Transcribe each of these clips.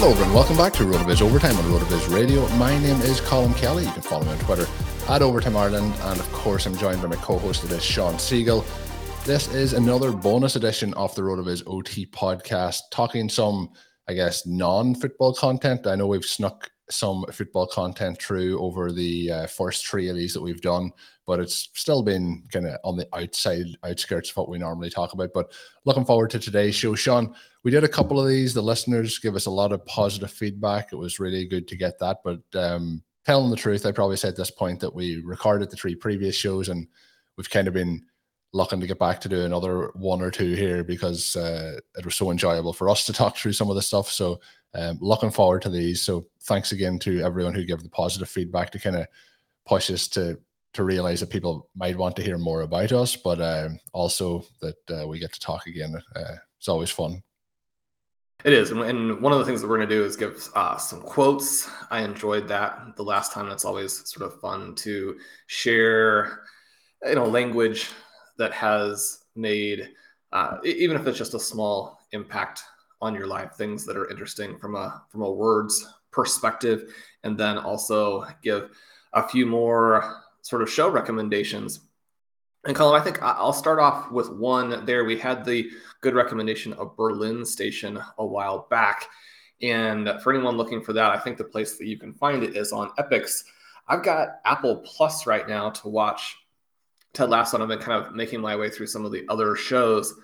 Hello, everyone. Welcome back to RotoViz Overtime on RotoViz Radio. My name is Colm Kelly. You can follow me on Twitter at Overtime Ireland. And of course, I'm joined by my co host of this, Shawn Siegele. This is another bonus edition of the RotoViz OT podcast, talking some, I guess, non football content. I know we've snuck some football content through over the uh, first three of these that we've done, but it's still been kind of on the outside outskirts of what we normally talk about. But looking forward to today's show. Sean. we did a couple of these. The listeners give us a lot of positive feedback. It was really good to get that. But um, telling the truth, I probably said at this point that we recorded the three previous shows and we've kind of been looking to get back to do another one or two here because uh, it was so enjoyable for us to talk through some of the stuff. So um, looking forward to these. So thanks again to everyone who gave the positive feedback to kind of push us to to realize that people might want to hear more about us, but uh, also that uh, we get to talk again. Uh, it's always fun. It is, and one of the things that we're going to do is give uh, some quotes. I enjoyed that the last time. That's always sort of fun to share, you know, language that has made, uh, even if it's just a small impact on your life, things that are interesting from a from a words perspective, and then also give a few more sort of show recommendations. And Colm, I think I'll start off with one there. We had the good recommendation of Berlin Station a while back. And for anyone looking for that, I think the place that you can find it is on Epix. I've got Apple Plus right now to watch Ted Lasso. I've been kind of making my way through some of the other shows.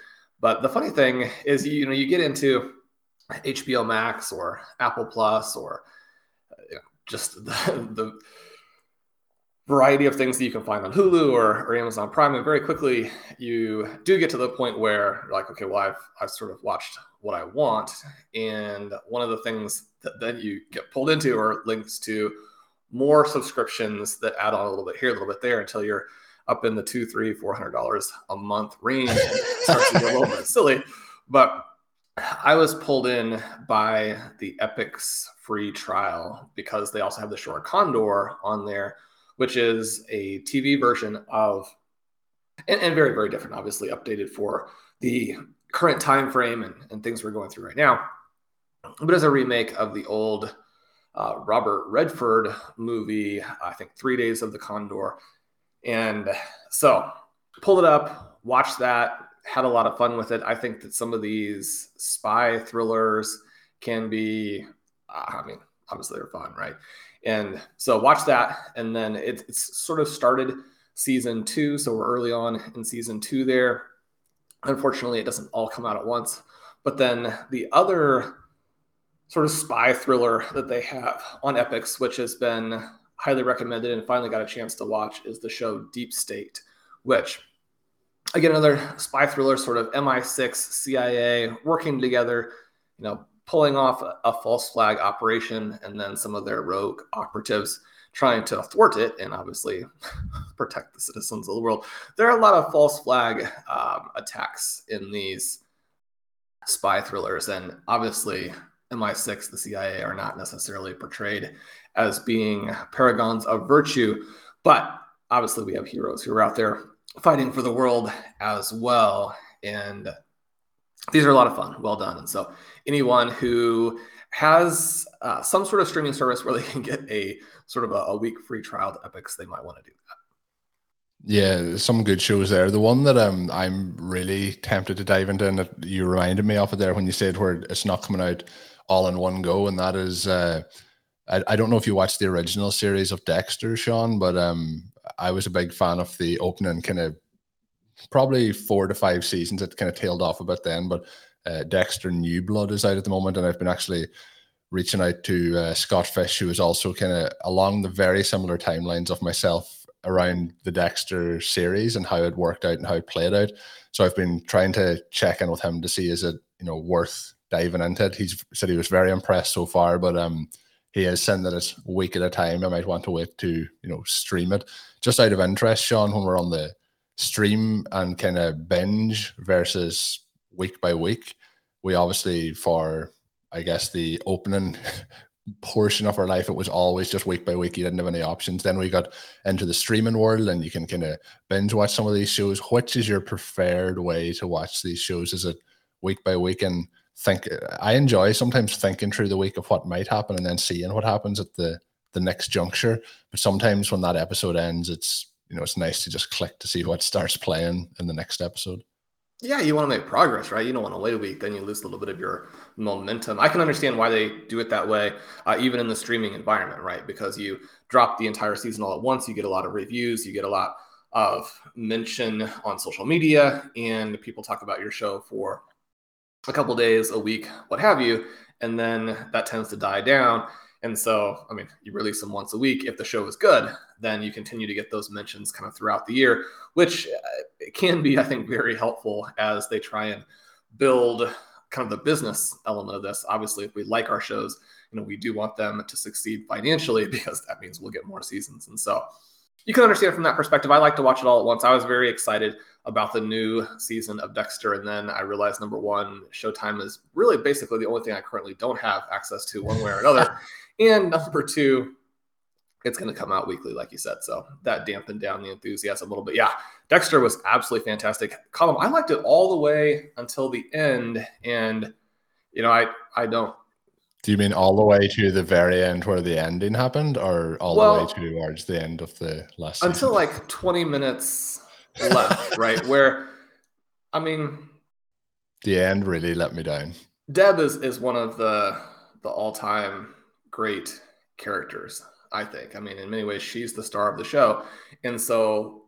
But the funny thing is, you know, you get into HBO Max or Apple Plus or you know, just the, the, variety of things that you can find on Hulu or, or Amazon Prime, and very quickly you do get to the point where you're like, okay, well, I've I've sort of watched what I want, and one of the things that then you get pulled into are links to more subscriptions that add on a little bit here, a little bit there, until you're up in the two, three, four hundred dollars a month range. starts to get a little bit silly. But I was pulled in by the Epix free trial because they also have the Shore Condor on there, which is a TV version of and, and very, very different, obviously updated for the current time frame and, and things we're going through right now. But as a remake of the old uh, Robert Redford movie, I think Three Days of the Condor and so pulled it up, watched that, had a lot of fun with it. I think that some of these spy thrillers can be, uh, I mean, obviously they're fun, right? And so watch that. And then it, it's sort of started season two. So we're early on in season two there. Unfortunately, it doesn't all come out at once. But then the other sort of spy thriller that they have on Epix, which has been highly recommended and finally got a chance to watch is the show Deep State, which again another spy thriller, sort of MI6 CIA working together, you know, pulling off a, false flag operation, and then some of their rogue operatives trying to thwart it and obviously protect the citizens of the world. There are a lot of false flag um, attacks in these spy thrillers, and obviously MI6, the CIA, are not necessarily portrayed as being paragons of virtue. But obviously, we have heroes who are out there fighting for the world as well. And these are a lot of fun. Well done. And so, anyone who has uh, some sort of streaming service where they can get a sort of a, a week free trial to Epix, they might want to do that. Yeah, some good shows there. The one that um, I'm really tempted to dive into, and you reminded me of it there when you said where it's not coming out all in one go, and that is uh, I, I don't know if you watched the original series of Dexter, Sean, but um, I was a big fan of the opening kind of probably four to five seasons. It kind of tailed off a bit then, but uh, Dexter New Blood is out at the moment, and I've been actually reaching out to uh, Scott Fish, who is also kind of along the very similar timelines of myself around the Dexter series and how it worked out and how it played out. So I've been trying to check in with him to see is it you know worth diving into it. He's said he was very impressed so far, but um he has said that it's a week at a time. I might want to wait to you know stream it just out of interest, Sean. When we're on the stream and kind of binge versus week by week, we obviously for I guess the opening portion of our life, it was always just week by week. You didn't have any options. Then we got into the streaming world, and you can kind of binge watch some of these shows. Which is your preferred way to watch these shows? Is it week by week? And think I enjoy sometimes thinking through the week of what might happen and then seeing what happens at the the next juncture. But sometimes when that episode ends, it's you know it's nice to just click to see what starts playing in the next episode. Yeah, you want to make progress, right? You don't want to wait a week, then you lose a little bit of your momentum. I can understand why they do it that way, uh, even in the streaming environment, right? Because you drop the entire season all at once, you get a lot of reviews, you get a lot of mention on social media, and people talk about your show for a couple days, a week, what have you, and then that tends to die down. And so, I mean, you release them once a week. If the show is good, then you continue to get those mentions kind of throughout the year, which uh, can be, I think, very helpful as they try and build kind of the business element of this. Obviously, if we like our shows, you know, we do want them to succeed financially because that means we'll get more seasons. And so you can understand from that perspective. I like to watch it all at once. I was very excited about the new season of Dexter. And then I realized number one, Showtime is really basically the only thing I currently don't have access to one way or another. and number two, it's going to come out weekly, like you said. So that dampened down the enthusiasm a little bit. Yeah, Dexter was absolutely fantastic. Colm, I liked it all the way until the end. And, you know, I, I don't. Do you mean all the way to the very end where the ending happened or all well, the way towards the end of the last Until season? like 20 minutes left, right? Where, I mean, the end really let me down. Deb is is one of the the all time great characters. I think. I mean, in many ways, she's the star of the show, and so.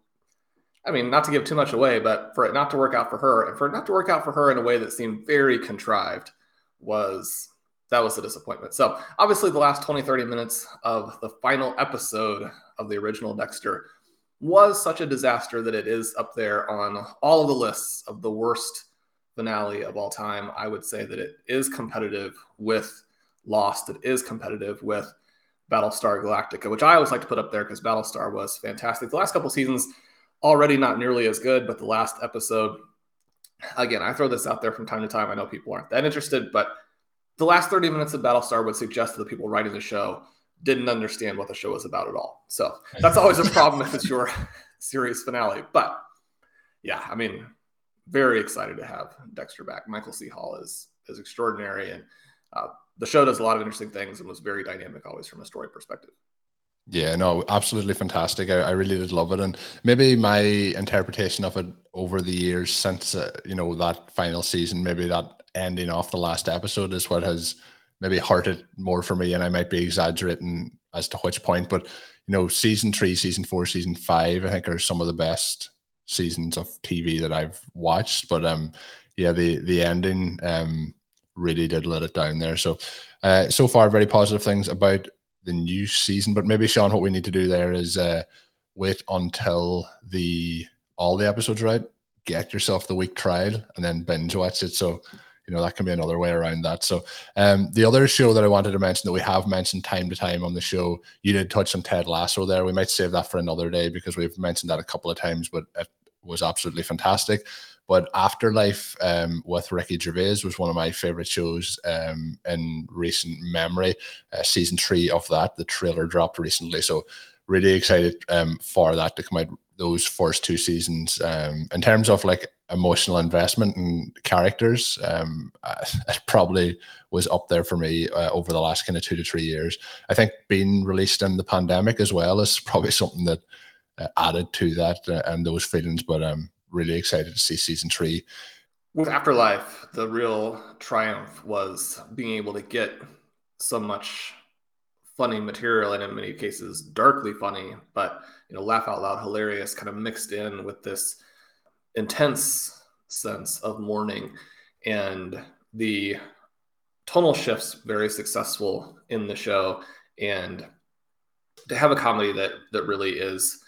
I mean, not to give too much away, but for it not to work out for her, and for it not to work out for her in a way that seemed very contrived, was that was a disappointment. So, obviously, the last 20, 30 minutes of the final episode of the original Dexter was such a disaster that it is up there on all of the lists of the worst finale of all time. I would say that it is competitive with Lost. It is competitive with Battlestar Galactica, which I always like to put up there because Battlestar was fantastic. The last couple seasons already not nearly as good, but the last episode, again, I throw this out there from time to time. I know people aren't that interested, but the last 30 minutes of Battlestar would suggest that the people writing the show didn't understand what the show was about at all. So that's always a problem if it's your series finale. But yeah, I mean, very excited to have Dexter back. Michael C. Hall is is extraordinary, and uh, the show does a lot of interesting things and was very dynamic always from a story perspective. Yeah, no, absolutely fantastic. I, I really did love it, and maybe my interpretation of it over the years since uh, you know that final season, maybe that ending off the last episode is what has maybe hurted more for me, and I might be exaggerating as to which point, but you know, season three, season four, season five, I think are some of the best seasons of TV that I've watched. But um, yeah, the the ending um really did let it down there. So uh, so far, very positive things about the new season. But maybe Sean, what we need to do there is uh, wait until the all the episodes right, get yourself the week trial, and then binge watch it. So you know that can be another way around that. So um, the other show that I wanted to mention that we have mentioned time to time on the show, you did touch on Ted Lasso there. We might save that for another day because we've mentioned that a couple of times, but it was absolutely fantastic. But Afterlife um, with Ricky Gervais was one of my favorite shows um, in recent memory. Uh, season three of that, the trailer dropped recently, so really excited um, for that to come out those first two seasons. Um, in terms of like emotional investment and characters, um, it probably was up there for me uh, over the last kind of two to three years. I think being released in the pandemic as well is probably something that uh, added to that uh, and those feelings. But I'm really excited to see season three. With Afterlife, the real triumph was being able to get so much funny material and in many cases darkly funny, but you know, laugh out loud hilarious kind of mixed in with this intense sense of mourning and the tonal shifts very successful in the show and to have a comedy that that really is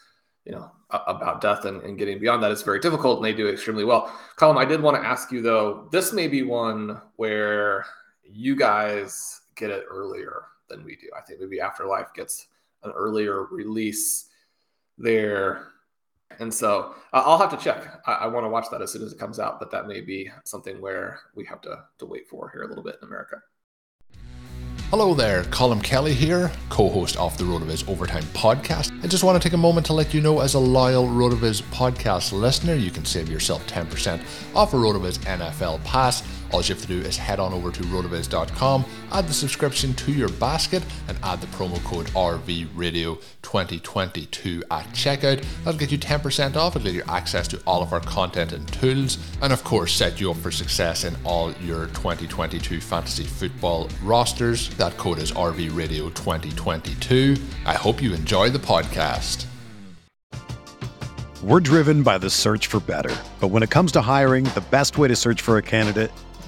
you know about death and, and getting beyond that is very difficult and they do extremely well Colm i did want to ask you though this may be one where you guys get it earlier than we do i think maybe afterlife gets an earlier release there and so uh, I'll have to check. I, I want to watch that as soon as it comes out, but that may be something where we have to, to wait for here a little bit in America. Hello there, Colm Kelly here, co host of the RotoViz Overtime podcast. I just want to take a moment to let you know, as a loyal RotoViz podcast listener, you can save yourself 10% off a RotoViz NFL pass all you have to do is head on over to rotoviz.com, add the subscription to your basket, and add the promo code RVRadio2022 at checkout. That'll get you 10% off. It'll get you access to all of our content and tools, and of course, set you up for success in all your 2022 fantasy football rosters. That code is RVRadio2022. I hope you enjoy the podcast. We're driven by the search for better. But when it comes to hiring, the best way to search for a candidate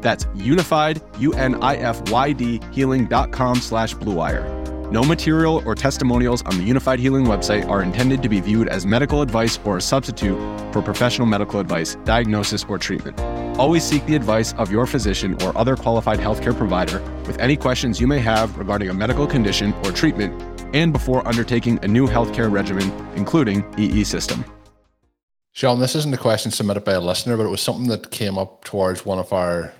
That's unifyd, U-N-I-F-Y-D, healing.com slash bluewire. No material or testimonials on the Unifyd Healing website are intended to be viewed as medical advice or a substitute for professional medical advice, diagnosis, or treatment. Always seek the advice of your physician or other qualified healthcare provider with any questions you may have regarding a medical condition or treatment and before undertaking a new healthcare regimen, including EE system. Sean, this isn't a question submitted by a listener, but it was something that came up towards one of our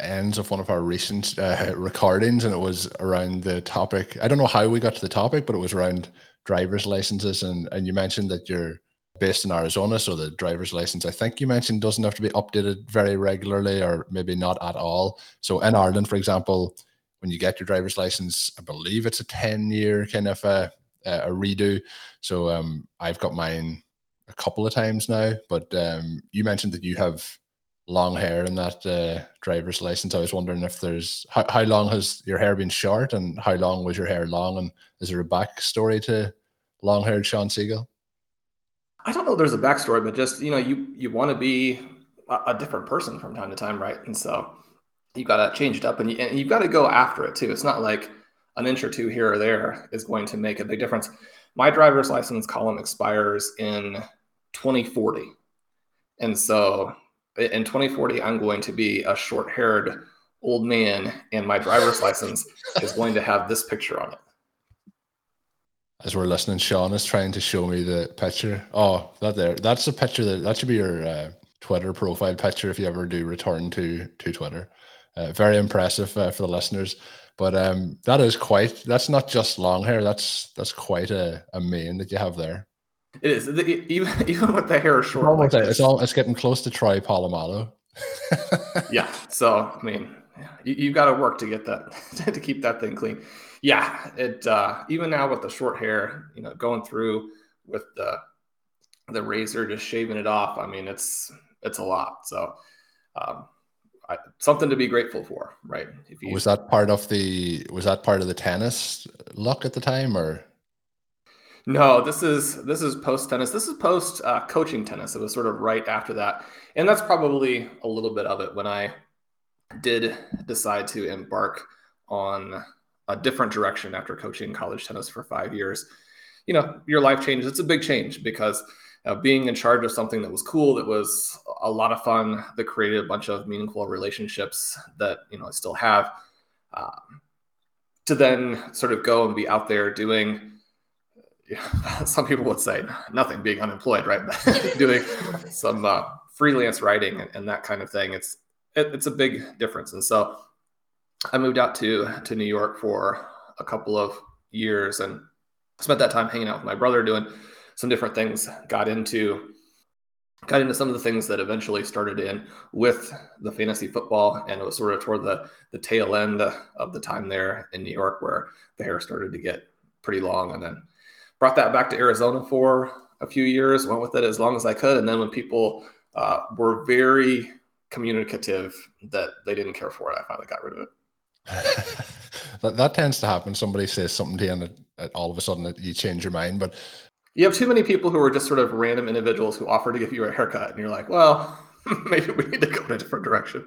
ends of one of our recent uh, recordings, and it was around the topic. I don't know how we got to the topic, but it was around driver's licenses, and and you mentioned that you're based in Arizona, so the driver's license I think you mentioned doesn't have to be updated very regularly, or maybe not at all. So in Ireland, for example, when you get your driver's license, I believe it's a ten year kind of a, a redo. So um, I've got mine a couple of times now, but um, you mentioned that you have long hair in that uh, driver's license. I was wondering if there's how, how long has your hair been short and how long was your hair long? And is there a backstory to long haired Shawn Siegele? I don't know there's a backstory, but just, you know, you, you want to be a, a, different person from time to time, right? And so you got to change it up and, you, and you've got to go after it too. It's not like an inch or two here or there is going to make a big difference my driver's license Colm expires in 2040. And so in 2040, I'm going to be a short haired old man, and my driver's license is going to have this picture on it. As we're listening, Sean is trying to show me the picture. Oh, that there. That's a picture that that should be your uh, Twitter profile picture if you ever do return to to Twitter. Uh, very impressive uh, for the listeners. But um, that is quite. That's not just long hair. That's that's quite a, a mane that you have there. It is even even with the hair short. Like it's all it's getting close to Troy Polamalu. yeah. So I mean, you, you got to work to get that to keep that thing clean. Yeah. It uh, even now with the short hair, you know, going through with the the razor, just shaving it off. I mean, it's it's a lot. So. Um, I, something to be grateful for, right? If you, was that part of the was that part of the tennis luck at the time, or no? This is this is post tennis. This is post uh, coaching tennis. It was sort of right after that, and that's probably a little bit of it when I did decide to embark on a different direction after coaching college tennis for five years. You know, your life changes. It's a big change because uh, being in charge of something that was cool, that was a lot of fun, that created a bunch of meaningful relationships that you know I still have. Um, to then sort of go and be out there doing, some people would say nothing, being unemployed, right? doing some uh, freelance writing and, and, that kind of thing. It's it, it's a big difference. And so I moved out to to New York for a couple of years and spent that time hanging out with my brother doing some different things, got into got into some of the things that eventually started in with the fantasy football and it was sort of toward the the tail end of the time there in New York where the hair started to get pretty long and then brought that back to Arizona for a few years went with it as long as I could. And then when people uh, were very communicative that they didn't care for it I finally got rid of it. That, that tends to happen. Somebody says something to you and it, it, all of a sudden you change your mind. But you have too many people who are just sort of random individuals who offer to give you a haircut, and you're like, well, maybe we need to go in a different direction.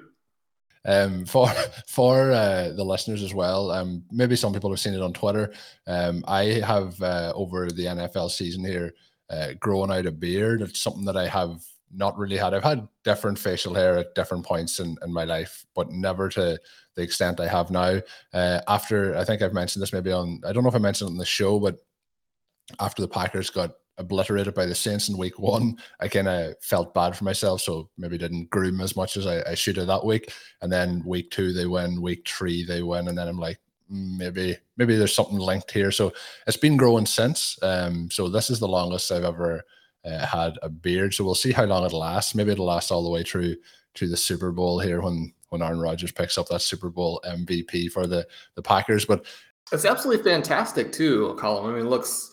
Um, for for uh, the listeners as well, um, maybe some people have seen it on Twitter. Um, I have uh, over the NFL season here uh, grown out a beard. It's something that I have not really had. I've had different facial hair at different points in, in my life, but never to the extent I have now. Uh, after I think I've mentioned this maybe on I don't know if I mentioned it on the show, but after the Packers got obliterated by the Saints in week one, I kind of felt bad for myself. So maybe didn't groom as much as I, I should have that week. And then week two, they win. Week three, they win. And then I'm like, mm, maybe, maybe there's something linked here. So it's been growing since. Um, so this is the longest I've ever uh, had a beard. So we'll see how long it lasts. Maybe it'll last all the way through to the Super Bowl here when when Aaron Rodgers picks up that Super Bowl MVP for the the Packers. But it's absolutely fantastic too, Colm. I mean, looks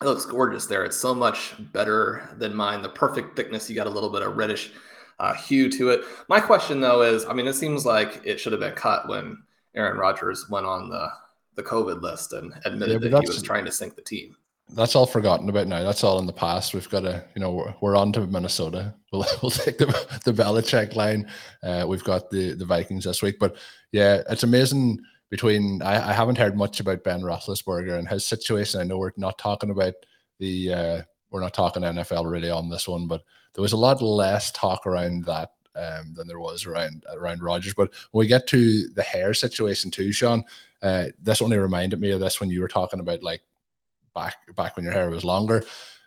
it looks gorgeous there. It's so much better than mine. The perfect thickness. You got a little bit of reddish uh, hue to it. My question though is, I mean, it seems like it should have been cut when Aaron Rodgers went on the the COVID list and admitted yeah, that he was trying to sink the team. That's all forgotten about now. That's all in the past. We've got to, you know, we're, we're on to Minnesota. We'll, we'll take the the Belichick line. Uh, we've got the the Vikings this week, but yeah, it's amazing between I, I haven't heard much about Ben Roethlisberger and his situation. I know we're not talking about the uh, we're not talking NFL really on this one, but there was a lot less talk around that um, than there was around around Rodgers. But when we get to the hair situation too, Sean, uh, this only reminded me of this when you were talking about like back back when your hair was longer.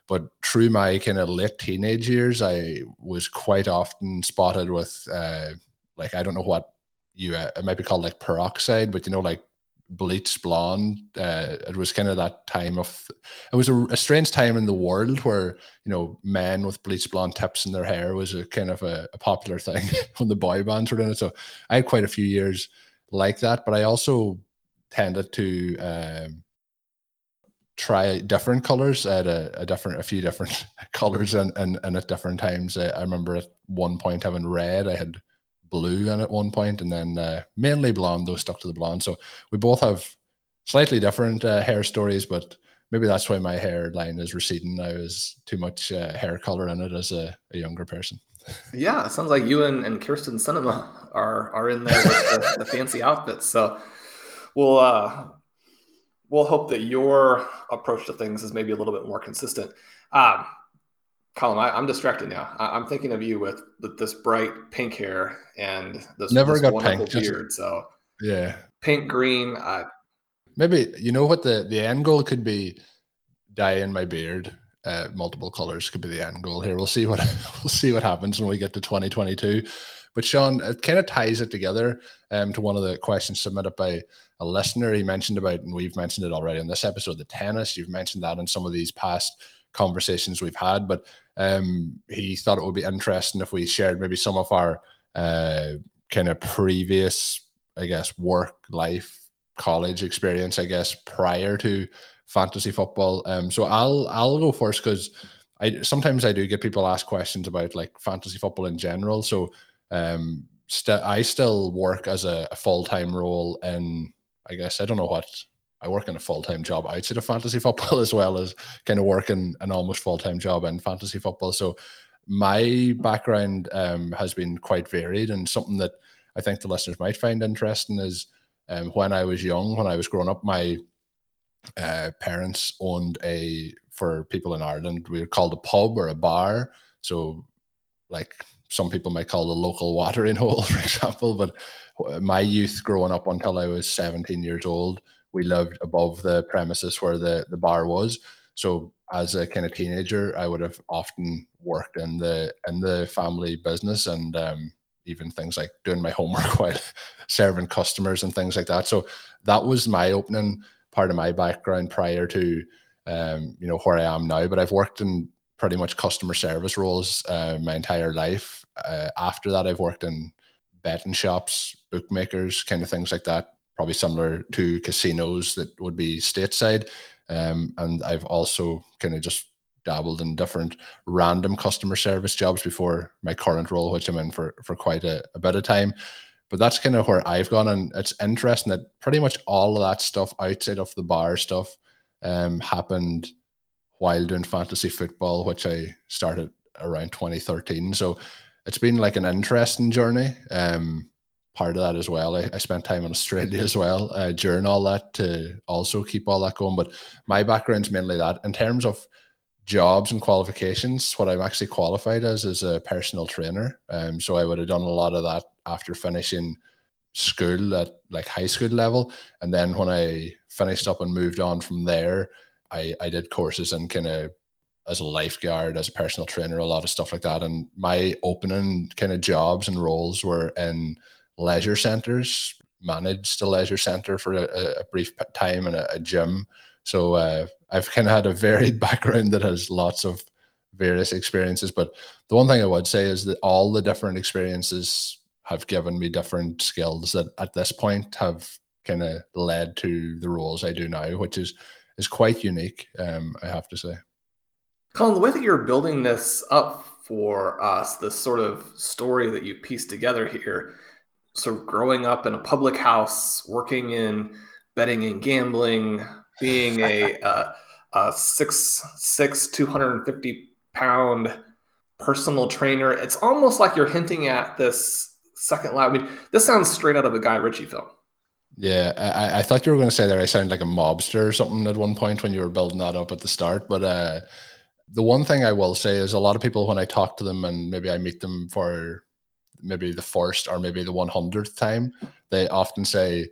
But through my kind of late teenage years, I was quite often spotted with uh, like I don't know what you uh, it might be called like peroxide, but you know, like bleached blonde. Uh, it was kind of that time of it was a, a, strange time in the world where you know men with bleached blonde tips in their hair was a kind of a, a popular thing when the boy bands were in it. So I had quite a few years like that, but I also tended to um, try different colors at a, a, different a few different colors and, and and at different times. I, I remember at one point having red. I had blue in at one point, and then uh, mainly blonde, though stuck to the blonde. So we both have slightly different uh, hair stories, but maybe that's why my hairline is receding now. Is too much uh, hair color in it as a, a younger person. Yeah, it sounds like you and, and Kyrsten Sinema are are in there with the, the fancy outfits. So we'll uh, we'll hope that your approach to things is maybe a little bit more consistent. Um, Colm, I, am distracted now. I, am thinking of you with, with this bright pink hair and this never this got pink beard. Just, so yeah, pink, green. Uh, Maybe you know what the the end goal could be. Dye in my beard. Uh, multiple colors could be the end goal here. We'll see what we'll see what happens when we get to 2022. But Sean, it kind of ties it together um, to one of the questions submitted by a listener. He mentioned about, and we've mentioned it already in this episode, the tennis. You've mentioned that in some of these past conversations we've had, but um, he thought it would be interesting if we shared maybe some of our uh, kind of previous, I guess, work life college experience, I guess, prior to fantasy football. Um, so I'll I'll go first because I sometimes I do get people ask questions about like fantasy football in general. So um, st- I still work as a, a full time role in I guess I don't know what I work in a full time job outside of fantasy football as well as kind of working an almost full time job in fantasy football. So my background um, has been quite varied and something that I think the listeners might find interesting is um, when I was young, when I was growing up, my uh, parents owned a for people in Ireland, we would call a pub or a bar. So, like some people might call the local watering hole, for example. But my youth growing up until I was 17 years old, we lived above the premises where the, the bar was. So as a kind of teenager, I would have often worked in the in the family business and um, even things like doing my homework while serving customers and things like that. So that was my opening part of my background prior to um, you know where I am now. But I've worked in pretty much customer service roles uh, my entire life. Uh, after that, I've worked in betting shops, bookmakers, kind of things like that. Probably similar to casinos that would be stateside. Um, and I've also kind of just dabbled in different random customer service jobs before my current role, which I'm in for for quite a, a bit of time. But that's kind of where I've gone, and it's interesting that pretty much all of that stuff outside of the bar stuff um, happened while doing fantasy football, which I started around 2013. So it's been like an interesting journey. Um, part of that as well. I, I spent time in Australia as well uh, during all that to also keep all that going. But my background's mainly that. In terms of jobs and qualifications, what I'm actually qualified as is a personal trainer. Um, so I would have done a lot of that after finishing school at like high school level. And then when I finished up and moved on from there, I, I did courses and kind of as a lifeguard, as a personal trainer, a lot of stuff like that. And my opening kind of jobs and roles were in leisure centers, managed a leisure center for a, a brief time and a, a gym so uh, I've kind of had a varied background that has lots of various experiences. But the one thing I would say is that all the different experiences have given me different skills that at this point have kind of led to the roles I do now, which is is quite unique. Um, I have to say. Colm, the way that you're building this up for us, this sort of story that you pieced together here, of growing up in a public house, working in betting and gambling, being a, uh, a six six two hundred and fifty pound personal trainer. It's almost like you're hinting at this second lab. I mean, this sounds straight out of a Guy Ritchie film. Yeah, I, I thought you were going to say that I sound like a mobster or something at one point when you were building that up at the start. But uh, the one thing I will say is a lot of people, when I talk to them and maybe I meet them for maybe the first or maybe the 100th time, they often say,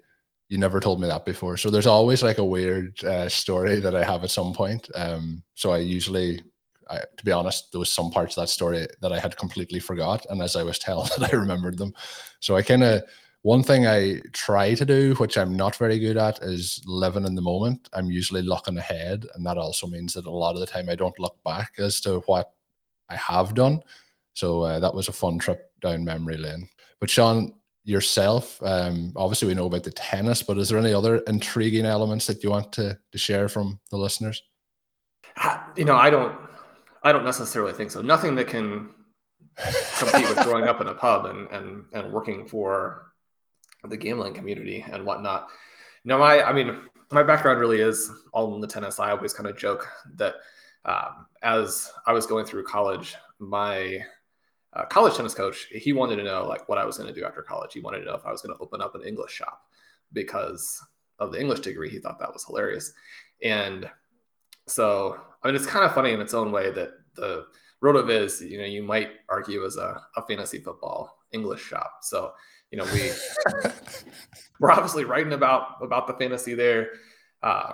you never told me that before. So there's always like a weird uh, story that I have at some point. Um, so I usually, I, to be honest, there was some parts of that story that I had completely forgot, and as I was telling it, I remembered them. So I kind of one thing I try to do, which I'm not very good at, is living in the moment. I'm usually looking ahead, and that also means that a lot of the time I don't look back as to what I have done. So uh, that was a fun trip down memory lane. But Sean, yourself? Um, obviously, we know about the tennis, but is there any other intriguing elements that you want to, to share from the listeners? You know, I don't, I don't necessarily think so. Nothing that can compete with growing up in a pub and and and working for the gambling community and whatnot. Know, my, I mean, my background really is all in the tennis. I always kind of joke that um, as I was going through college, my uh, college tennis coach, he wanted to know like what I was going to do after college. He wanted to know if I was going to open up an English shop because of the English degree. He thought that was hilarious. And so, I mean, it's kind of funny in its own way that the RotoViz, you know, you might argue as a, a fantasy football English shop. So, you know, we we're obviously writing about about the fantasy there. Uh,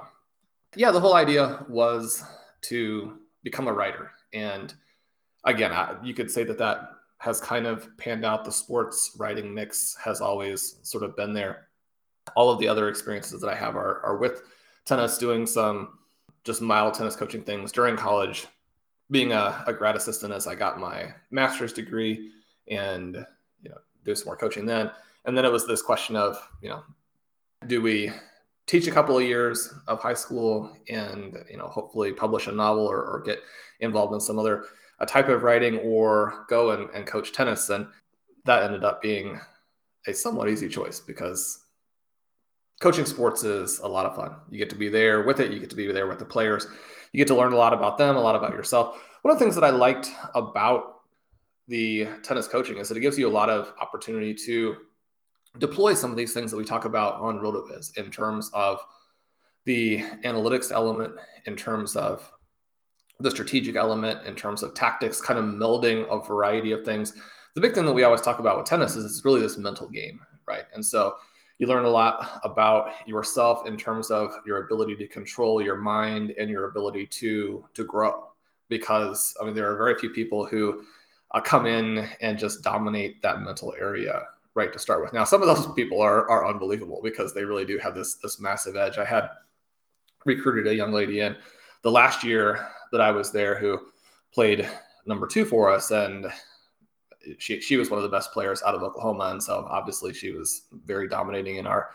yeah, the whole idea was to become a writer, and again, I, you could say that that has kind of panned out. The sports writing mix has always sort of been there. All of the other experiences that I have are, are with tennis, doing some just mild tennis coaching things during college, being a, a grad assistant as I got my master's degree, and you know, do some more coaching then. And then it was this question of, you know, do we teach a couple of years of high school and you know hopefully publish a novel or, or get involved in some other a type of writing or go and, and coach tennis and that ended up being a somewhat easy choice because coaching sports is a lot of fun. You get to be there with it. You get to be there with the players. You get to learn a lot about them a lot about yourself. One of the things that i liked about the tennis coaching is that it gives you a lot of opportunity to deploy some of these things that we talk about on RotoViz in terms of the analytics element, in terms of the strategic element, in terms of tactics, kind of melding a variety of things. The big thing that we always talk about with tennis is it's really this mental game, right? And so you learn a lot about yourself in terms of your ability to control your mind and your ability to to grow. Because I mean, there are very few people who uh, come in and just dominate that mental area right to start with. Now, some of those people are are unbelievable because they really do have this this massive edge. I had recruited a young lady in the last year that I was there who played number two for us, and she she was one of the best players out of Oklahoma, and so obviously she was very dominating in our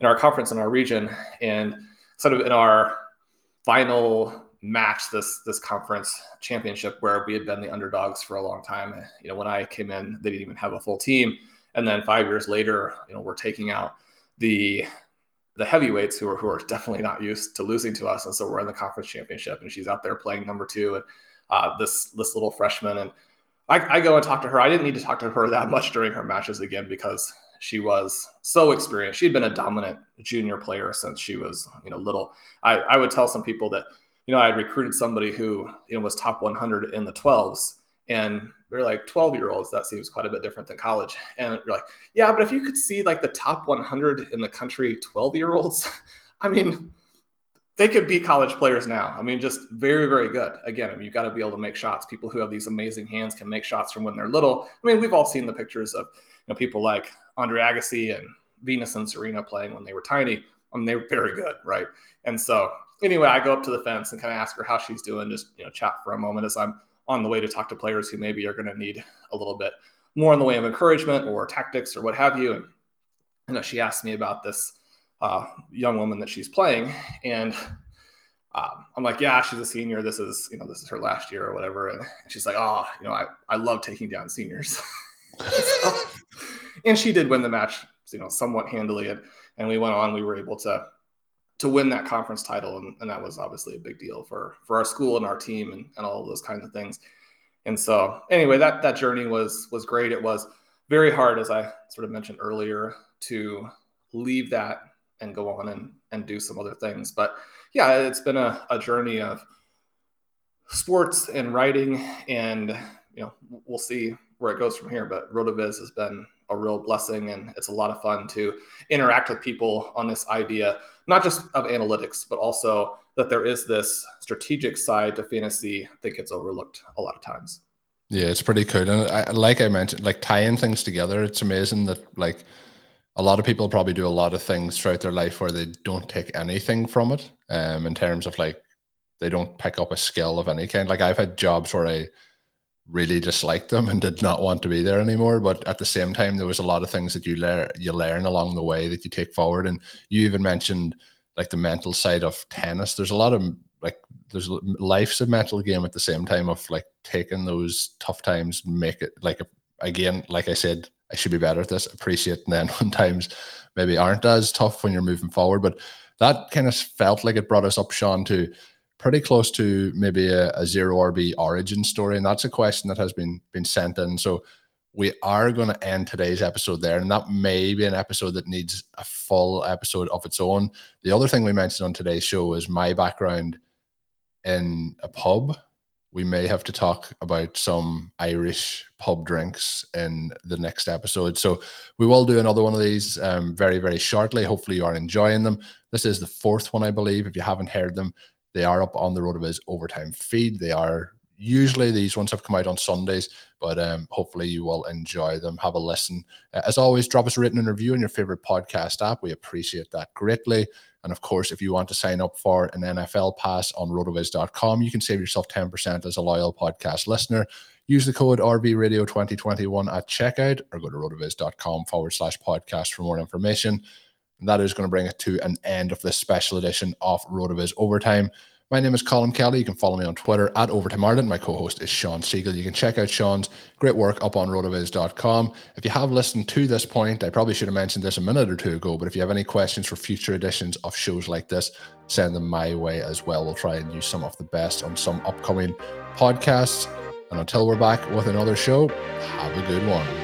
in our conference in our region, and sort of in our final match this this conference championship where we had been the underdogs for a long time. You know, when I came in, they didn't even have a full team and then five years later, you know, we're taking out the the heavyweights who are who are definitely not used to losing to us, and so we're in the conference championship, and she's out there playing number two, and uh, this this little freshman, and I, I go and talk to her. I didn't need to talk to her that much during her matches again because she was so experienced. She'd been a dominant junior player since she was you know little. I, I would tell some people that you know I had recruited somebody who you know was top 100 in the 12s, and they're like 12 year olds that seems quite a bit different than college. And you're like yeah but if you could see like the top 100 in the country 12 year olds i mean they could be college players now. I mean just very very good. Again I mean, you've got to be able to make shots. People who have these amazing hands can make shots from when they're little. I mean we've all seen the pictures of you know people like andre agassi and venus and serena playing when they were tiny. I mean, they were very good right? And so anyway i go up to the fence and kind of ask her how she's doing just you know chat for a moment as i'm on the way to talk to players who maybe are going to need a little bit more in the way of encouragement or tactics or what have you. And you know, she asked me about this uh, young woman that she's playing, and um, I'm like, yeah, she's a senior. This is you know this is her last year or whatever. And she's like, oh, you know, I I love taking down seniors. and she did win the match, you know, somewhat handily, and and we went on. We were able to to win that conference title and, and, that was obviously a big deal for for our school and our team and, and all those kinds of things. And so anyway that that journey was was great. It was very hard as i sort of mentioned earlier to leave that and go on and and do some other things. But yeah it's been a, a journey of sports and writing and you know we'll see where it goes from here. But rotoviz has been a real blessing and it's a lot of fun to interact with people on this idea not just of analytics but also that there is this strategic side to fantasy that gets overlooked a lot of times. Yeah it's pretty cool. And I, like i mentioned like tying things together it's amazing that like a lot of people probably do a lot of things throughout their life where they don't take anything from it um in terms of like they don't pick up a skill of any kind. Like i've had jobs where i really disliked them and did not want to be there anymore. But at the same time, there was a lot of things that you learn you learn along the way that you take forward. And you even mentioned like the mental side of tennis. There's a lot of like there's life's a mental game at the same time of like taking those tough times, make it like again, like I said, I should be better at this. Appreciate and then sometimes maybe aren't as tough when you're moving forward. But that kind of felt like it brought us up, Sean, to pretty close to maybe a, a zero RB origin story, and that's a question that has been been sent in. So, we are going to end today's episode there, and that may be an episode that needs a full episode of its own. The other thing we mentioned on today's show is my background in a pub. We may have to talk about some Irish pub drinks in the next episode. So we will do another one of these um, very, very shortly. Hopefully, you are enjoying them. This is the fourth one, I believe. If you haven't heard them, they are up on the RotoViz overtime feed. They are usually these ones have come out on Sundays, but um, hopefully you will enjoy them. Have a listen. Uh, as always, drop us a written review on your favorite podcast app. We appreciate that greatly. And of course, if you want to sign up for an NFL pass on rotoviz.com, you can save yourself 10% as a loyal podcast listener. Use the code RVRadio2021 at checkout or go to rotoviz.com forward slash podcast for more information. That is going to bring it to an end of this special edition of Rotoviz Overtime. My name is Colm Kelly. You can follow me on Twitter at Overtime Ireland. My co-host is Shawn Siegele. You can check out Shawn's great work up on rotoviz.com. If you have listened to this point, I probably should have mentioned this a minute or two ago, but if you have any questions for future editions of shows like this, send them my way as well. We'll try and use some of the best on some upcoming podcasts. And until we're back with another show, have a good one.